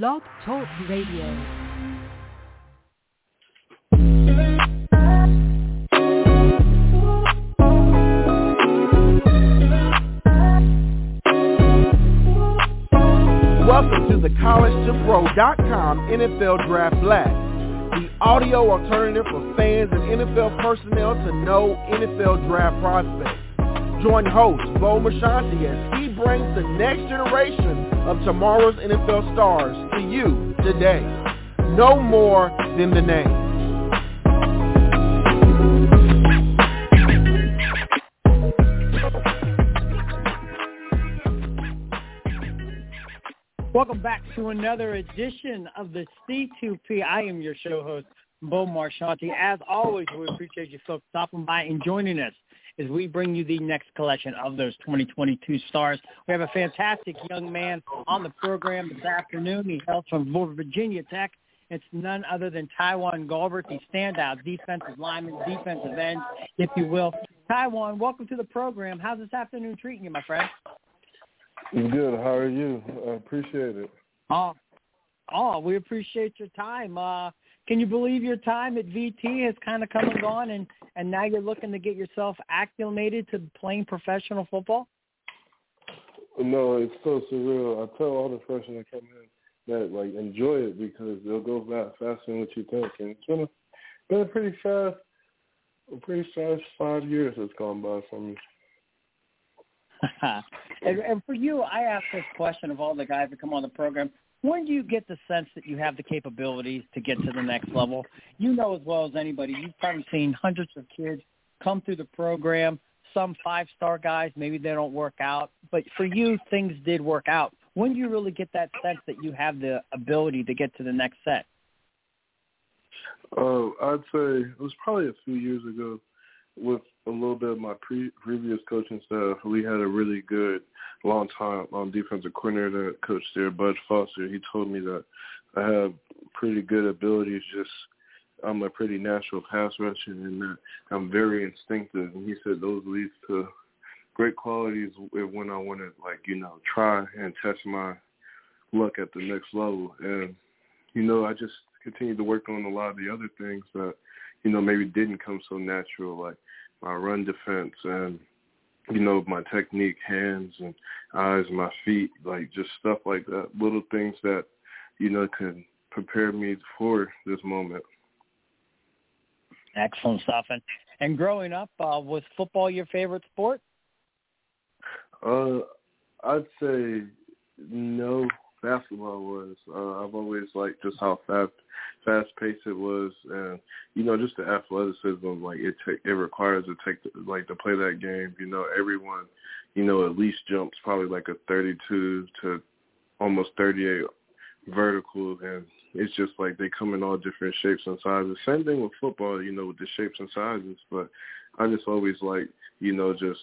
Blog Talk Radio. Welcome to the College2Pro.com NFL Draft Blast, the audio alternative for fans and NFL personnel to know NFL draft prospects. Join host Bo Marchionte as he brings the next generation of tomorrow's NFL stars to you today. Know more than the name. Welcome back to another edition of the C2P. I am your show host, Bo Marchionte. As always, we appreciate you folks stopping by and joining us as we bring you the next collection of those 2022 stars. We have a fantastic young man on the program this afternoon. He hails from Virginia Tech. It's none other than TyJuan Garbutt, the standout defensive lineman, defensive end, if you will. TyJuan, welcome to the program. How's this afternoon treating you, my friend? Good. How are you? I appreciate it. Oh, oh, we appreciate your time. Uh, can you believe your time at VT has kind of come and gone, and and now you're looking to get yourself acclimated to playing professional football? No, it's so surreal. I tell all the freshmen that come in that like enjoy it because they'll go back faster than what you think, and it's been a, been a pretty fast, a pretty fast five years that's gone by for me. and, and for you, I ask this question of all the guys that come on the program. When do you get the sense that you have the capabilities to get to the next level? You know as well as anybody, you've probably seen hundreds of kids come through the program, some five-star guys, maybe they don't work out. But for you, things did work out. When do you really get that sense that you have the ability to get to the next set? Uh, I'd say it was probably a few years ago with a little bit of my pre- previous coaching staff, we had a really good long time um, defensive coordinator coached there, Bud Foster. He told me that I have pretty good abilities. Just I'm a pretty natural pass rusher, and that I'm very instinctive. And he said those leads to great qualities when I want to, like you know, try and test my luck at the next level. And you know, I just continued to work on a lot of the other things that you know, maybe didn't come so natural, like my run defense and, you know, my technique, hands and eyes, my feet, like just stuff like that, little things that, you know, can prepare me for this moment. Excellent stuff. And, and growing up, uh, was football your favorite sport? Uh, I'd say no. Basketball was. Uh, I've always liked just how fast fast paced it was, and you know, just the athleticism. Like it, take, it requires to take, like to play that game. You know, everyone, you know, at least jumps probably like a 32 to almost 38 vertical, and it's just like they come in all different shapes and sizes. Same thing with football, you know, with the shapes and sizes. But I just always like, you know, just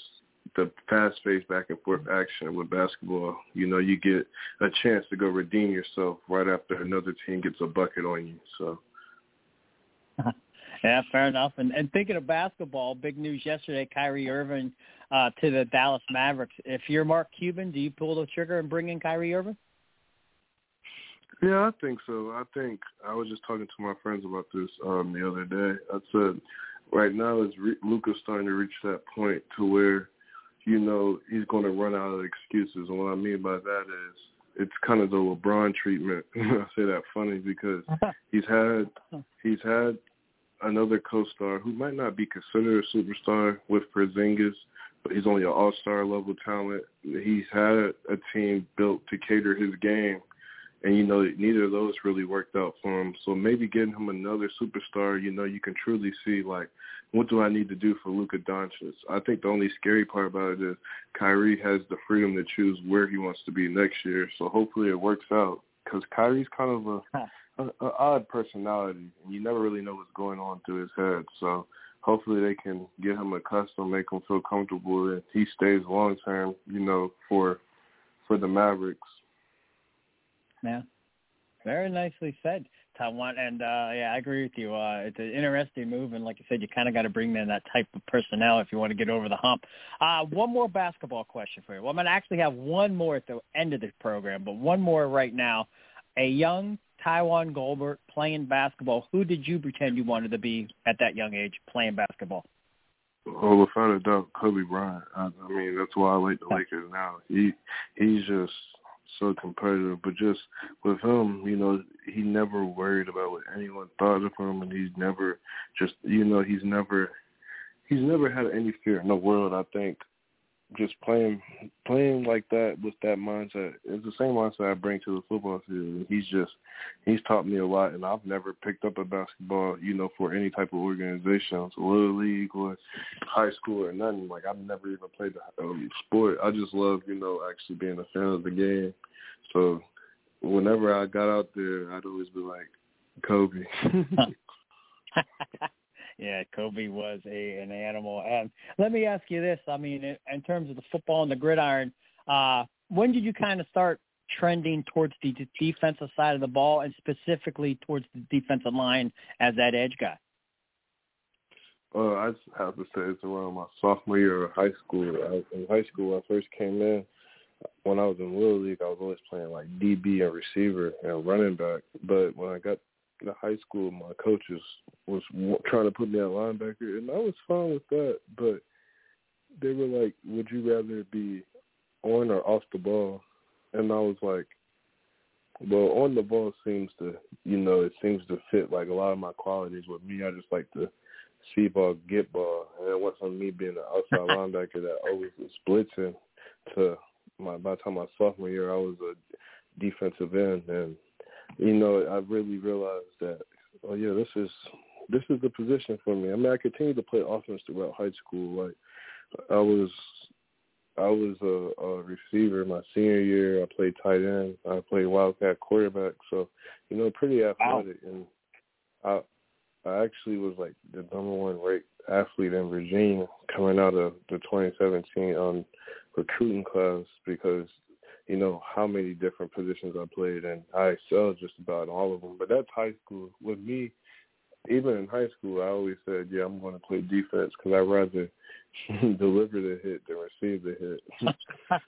the fast-paced back and forth action with basketball. You know, you get a chance to go redeem yourself right after another team gets a bucket on you. So. Yeah, fair enough. And and thinking of basketball, big news yesterday: Kyrie Irving uh, to the Dallas Mavericks. If you're Mark Cuban, do you pull the trigger and bring in Kyrie Irving? Yeah, I think so. I think I was just talking to my friends about this um the other day. I said, right now is re- Luka's starting to reach that point to where you know, he's going to run out of excuses. And what I mean by that is it's kind of the LeBron treatment. I say that funny because he's had he's had another co-star who might not be considered a superstar with Porzingis, but he's only an all-star level talent. He's had a team built to cater his game, and you know neither of those really worked out for him. So maybe getting him another superstar, you know, you can truly see like what do I need to do for Luka Doncic? I think the only scary part about it is Kyrie has the freedom to choose where he wants to be next year. So hopefully it works out because Kyrie's kind of a, a, a odd personality, and you never really know what's going on through his head. So hopefully they can get him accustomed, make him feel comfortable, and he stays long term. You know, for for the Mavericks. Yeah, very nicely said. TyJuan, and uh, yeah, I agree with you. Uh, it's an interesting move, and like I said, you kind of got to bring in that type of personnel if you want to get over the hump. Uh, one more basketball question for you. Well, I'm going to actually have one more at the end of the program, but one more right now. a young TyJuan Garbutt playing basketball, who did you pretend you wanted to be at that young age playing basketball? Oh, without a doubt, Kobe Bryant. I, I mean, that's why I like the Lakers now. He he's just so competitive, but just with him, you know, he never worried about what anyone thought of him, and he's never just, you know, he's never he's never had any fear in the world. I think just playing playing like that with that mindset is the same mindset I bring to the football field. He's just he's taught me a lot, and I've never picked up a basketball, you know, for any type of organization, so little league or high school or nothing. Like I've never even played the um, sport. I just love, you know, actually being a fan of the game. So whenever I got out there, I'd always be like Kobe. yeah, Kobe was a an animal. And let me ask you this: I mean, in, in terms of the football and the gridiron, uh, when did you kind of start trending towards the defensive side of the ball, and specifically towards the defensive line as that edge guy? Uh, I have to say it's around my sophomore year of high school. I, in high school, when I first came in, when I was in Little League, I was always playing like DB and receiver and running back. But when I got to high school, my coaches was trying to put me at linebacker, and I was fine with that. But they were like, "Would you rather be on or off the ball?" And I was like, "Well, on the ball seems to, you know, it seems to fit like a lot of my qualities. With me, I just like to see ball, get ball, and it from me being an outside linebacker that always was blitzing to my by the time my sophomore year, I was a defensive end, and you know, I really realized that, oh yeah, this is this is the position for me. I mean, I continued to play offense throughout high school. Like I was, I was a, a receiver my senior year. I played tight end. I played wildcat quarterback. So, you know, pretty athletic. Wow. And I, I actually was like the number one ranked athlete in Virginia coming out of the 2017 um, recruiting class because you know how many different positions I played and I excelled just about all of them. But that's high school. With me, even in high school, I always said, yeah, I'm going to play defense because I'd rather deliver the hit than receive the hit.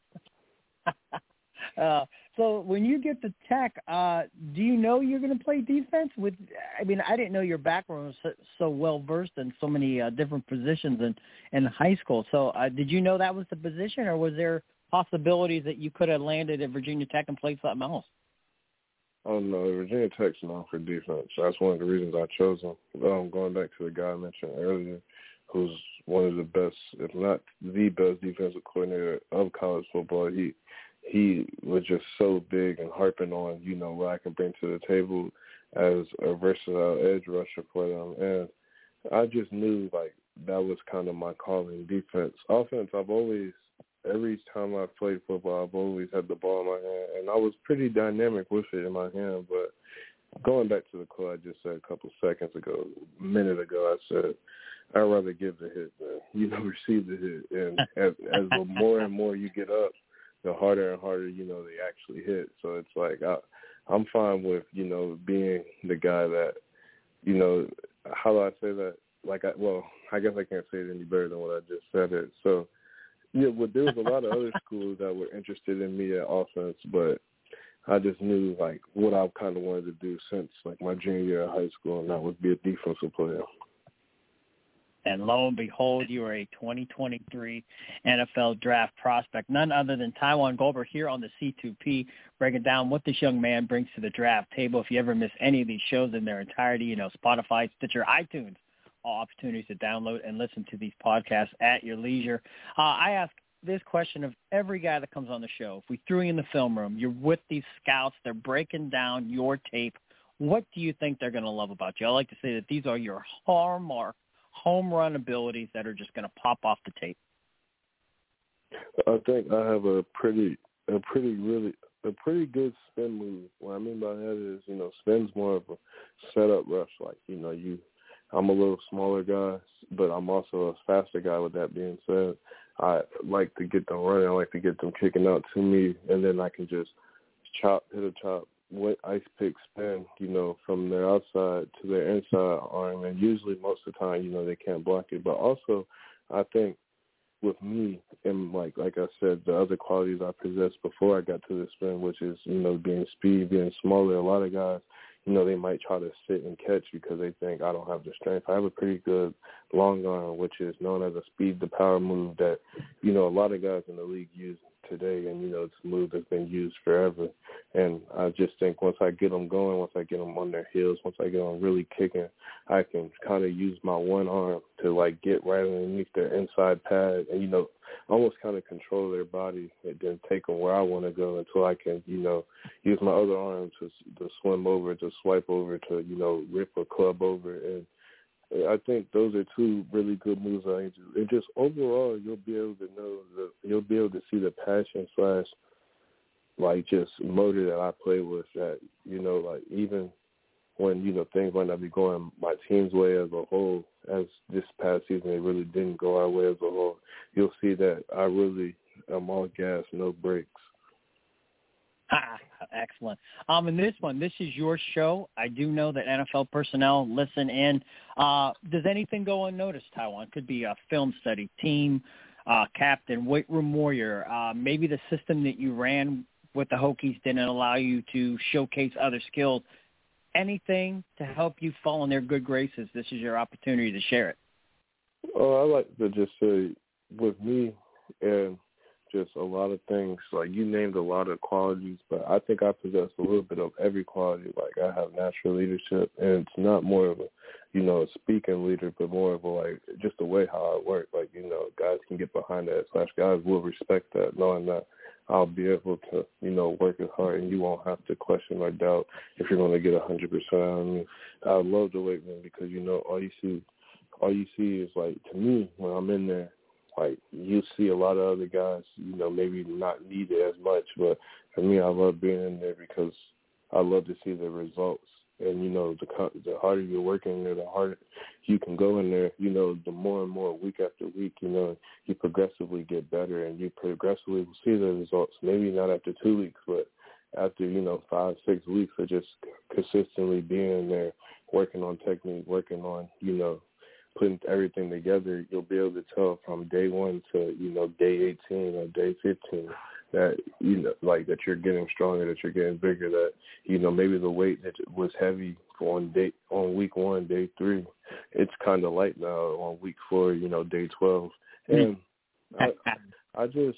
uh, so when you get to Tech, uh, do you know you're going to play defense? With, I mean, I didn't know your background was so, so well versed in so many uh, different positions in in high school. So uh, did you know that was the position, or was there possibilities that you could have landed at Virginia Tech and played something else? Oh no, Virginia Tech's known for defense. That's one of the reasons I chose them. Um, going back to the guy I mentioned earlier, who's one of the best, if not the best defensive coordinator of college football. He he was just so big and harping on, you know, what I can bring to the table as a versatile edge rusher for them. And I just knew like that was kind of my calling defense. Offense I've always every time I've played football, I've always had the ball in my hand, and I was pretty dynamic with it in my hand. But going back to the quote I just said a couple seconds ago, a minute ago, I said I'd rather give the hit than you know receive the hit. And as, as the more and more you get up, the harder and harder you know they actually hit. So it's like I, I'm fine with you know being the guy that you know how do I say that? Like I well, I guess I can't say it any better than what I just said it. So yeah, well, there was a lot of other schools that were interested in me at offense, but I just knew like what I kind of wanted to do since like my junior year of high school, and that would be a defensive player. And lo and behold, you are a 2023 NFL draft prospect, none other than TyJuan Garbutt here on the C2P, breaking down what this young man brings to the draft table. If you ever miss any of these shows in their entirety, you know, Spotify, Stitcher, iTunes, opportunities to download and listen to these podcasts at your leisure. Uh, I ask this question of every guy that comes on the show. If we threw you in the film room, you're with these scouts, they're breaking down your tape. What do you think they're going to love about you? I like to say that these are your hallmark home run abilities that are just going to pop off the tape. I think I have a pretty, a pretty really, a pretty good spin move. What I mean by that is, you know, spin's more of a setup rush. Like, you know, you I'm a little smaller guy, but I'm also a faster guy. With that being said, I like to get them running. I like to get them kicking out to me, and then I can just chop, hit a chop, wet ice pick spin, you know, from their outside to their inside arm. And usually, most of the time, you know, they can't block it. But also, I think with me and like like I said, the other qualities I possessed before I got to the spin, which is you know being speed, being smaller. A lot of guys, you know, they might try to sit and catch because they think I don't have the strength. I have a pretty good long arm, which is known as a speed to power move that you know a lot of guys in the league use today, and you know it's a move that's been used forever. And I just think once I get them going, once I get them on their heels, once I get them really kicking, I can kind of use my one arm to like get right underneath their inside pad, and you know almost kind of control their body and then take them where I want to go until I can you know use my other arm to to swim over, to swipe over, to you know rip a club over and I think those are two really good moves I do. And just overall, you'll be able to know the you'll be able to see the passion slash like just motor that I play with. That you know, like even when you know things might not be going my team's way as a whole, as this past season they really didn't go our way as a whole. You'll see that I really am all gas, no brakes. Ah, excellent. Um, and this one, this is your show. I do know that NFL personnel listen in. Uh, does anything go unnoticed, TyJuan? Could be a film study, team, uh, captain, weight room warrior. Uh, maybe the system that you ran with the Hokies didn't allow you to showcase other skills. Anything to help you fall in their good graces? This is your opportunity to share it. Oh, I like to just say, with me and just a lot of things. Like you named a lot of qualities, but I think I possess a little bit of every quality. Like I have natural leadership, and it's not more of a, you know, a speaking leader, but more of a like just the way how I work. Like you know, guys can get behind that. Slash, guys will respect that, knowing that I'll be able to, you know, work as hard, and you won't have to question or doubt if you're going to get a hundred percent me. I love the weight room because you know all you see, all you see is like to me when I'm in there like you see a lot of other guys, you know, maybe not need it as much, but for me, I love being in there because I love to see the results. And you know, the the harder you're working there, the harder you can go in there. You know, the more and more week after week, you know, you progressively get better, and you progressively will see the results. Maybe not after two weeks, but after you know five, six weeks of just consistently being there, working on technique, working on you know putting everything together, you'll be able to tell from day one to you know day 18 or day 15 that you know like that you're getting stronger, that you're getting bigger, that you know maybe the weight that was heavy on day on week one, day three, it's kind of light now on week four, you know day 12, and I I just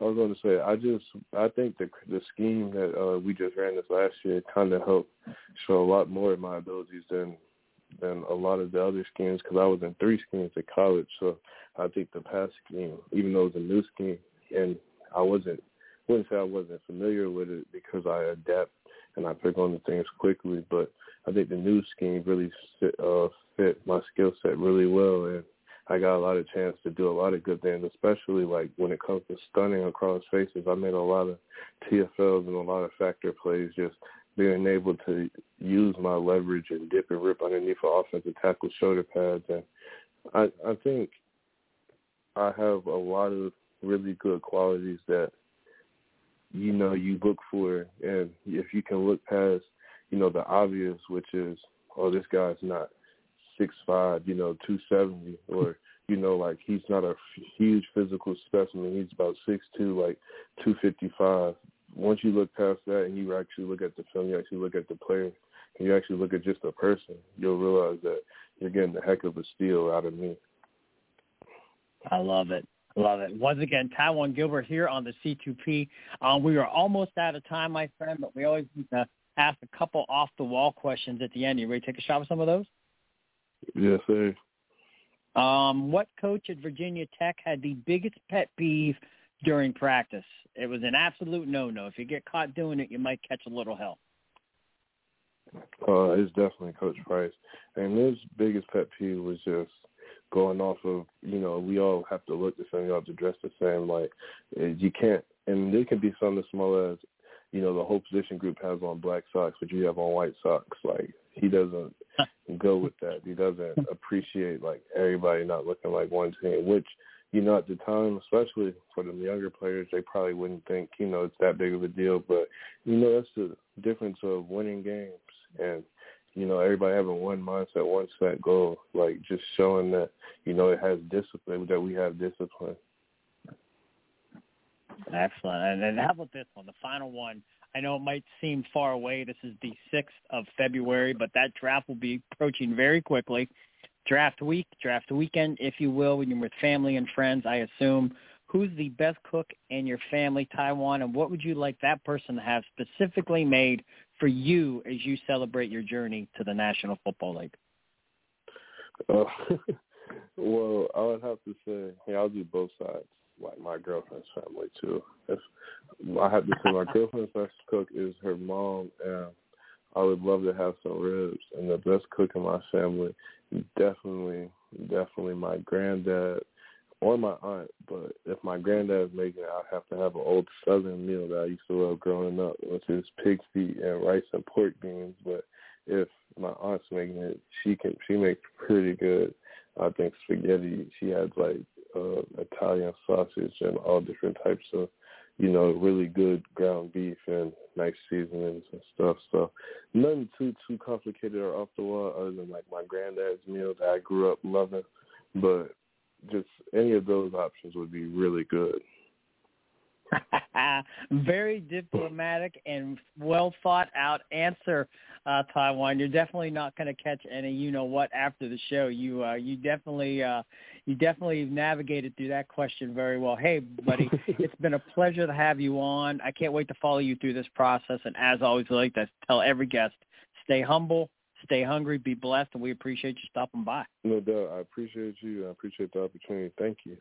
I was going to say, I just, I think the the scheme that uh, we just ran this last year kind of helped show a lot more of my abilities than than a lot of the other schemes because I was in three schemes at college. So I think the past scheme, even though it was a new scheme, and I wasn't, wouldn't say I wasn't familiar with it because I adapt and I pick on the things quickly. But I think the new scheme really fit, uh, fit my skill set really well, and I got a lot of chance to do a lot of good things, especially like when it comes to stunning across faces. I made a lot of TFLs and a lot of factor plays just being able to use my leverage and dip and rip underneath an offensive tackle shoulder pads. And I, I think I have a lot of really good qualities that, you know, you look for. And if you can look past, you know, the obvious, which is, oh, this guy's not six five, you know, 270 or, you know, like he's not a huge physical specimen. He's about six two, like 255 once you look past that and you actually look at the film, you actually look at the player, and you actually look at just the person, you'll realize that you're getting the heck of a steal out of me. I love it. Love it. Once again, TyJuan Garbutt here on the C2P. Um, we are almost out of time, my friend, but we always need to ask a couple off-the-wall questions at the end. You ready to take a shot with some of those? Yes, sir. Um, what coach at Virginia Tech had the biggest pet peeve during practice. It was an absolute no-no. If you get caught doing it, you might catch a little hell. Uh, it's definitely Coach Price. And his biggest pet peeve was just going off of, you know, we all have to look the same, you have to dress the same. Like, eh, you can't, and it can be something as small as, you know, the whole position group has on black socks, but you have on white socks. Like, he doesn't go with that. He doesn't appreciate, like, everybody not looking like one team, which – you know, at the time, especially for the younger players, they probably wouldn't think, you know, it's that big of a deal. But, you know, that's the difference of winning games. And you know, everybody having one mindset, one set goal, like just showing that, you know, it has discipline, that we have discipline. Excellent. And then how about this one, the final one? I know it might seem far away. This is the 6th of February, but that draft will be approaching very quickly. Draft week, draft weekend, if you will, when you're with family and friends, I assume. Who's the best cook in your family, TyJuan, and what would you like that person to have specifically made for you as you celebrate your journey to the National Football League? Uh, well, I would have to say, yeah, I'll do both sides like my girlfriend's family too. If I have to say, my girlfriend's best cook is her mom, and I would love to have some ribs. And the best cook in my family, definitely, definitely my granddad or my aunt. But if my granddad's making it, I have to have an old Southern meal that I used to love growing up, which is pig feet and rice and pork beans. But if my aunt's making it, she can she makes pretty good. I think spaghetti. She has like uh, Italian sausage and all different types of, you know, really good ground beef and nice seasonings and stuff. So nothing too too complicated or off the wall other than like my granddad's meal that I grew up loving. But just any of those options would be really good. Very diplomatic and well thought out answer, uh, TyJuan. You're definitely not going to catch any you know what after the show. You uh, you definitely uh, you definitely navigated through that question very well. Hey, buddy, it's been a pleasure to have you on. I can't wait to follow you through this process. And as always, I like to tell every guest, stay humble, stay hungry, be blessed, and we appreciate you stopping by. No doubt. I appreciate you. I appreciate the opportunity. Thank you.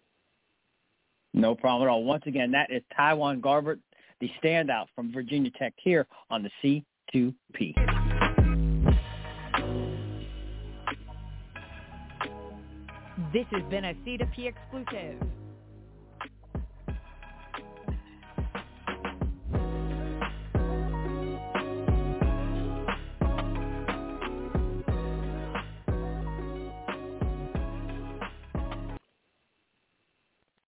No problem at all. Once again, that is TyJuan Garbutt, the standout from Virginia Tech here on the C2P. This has been a C2P exclusive.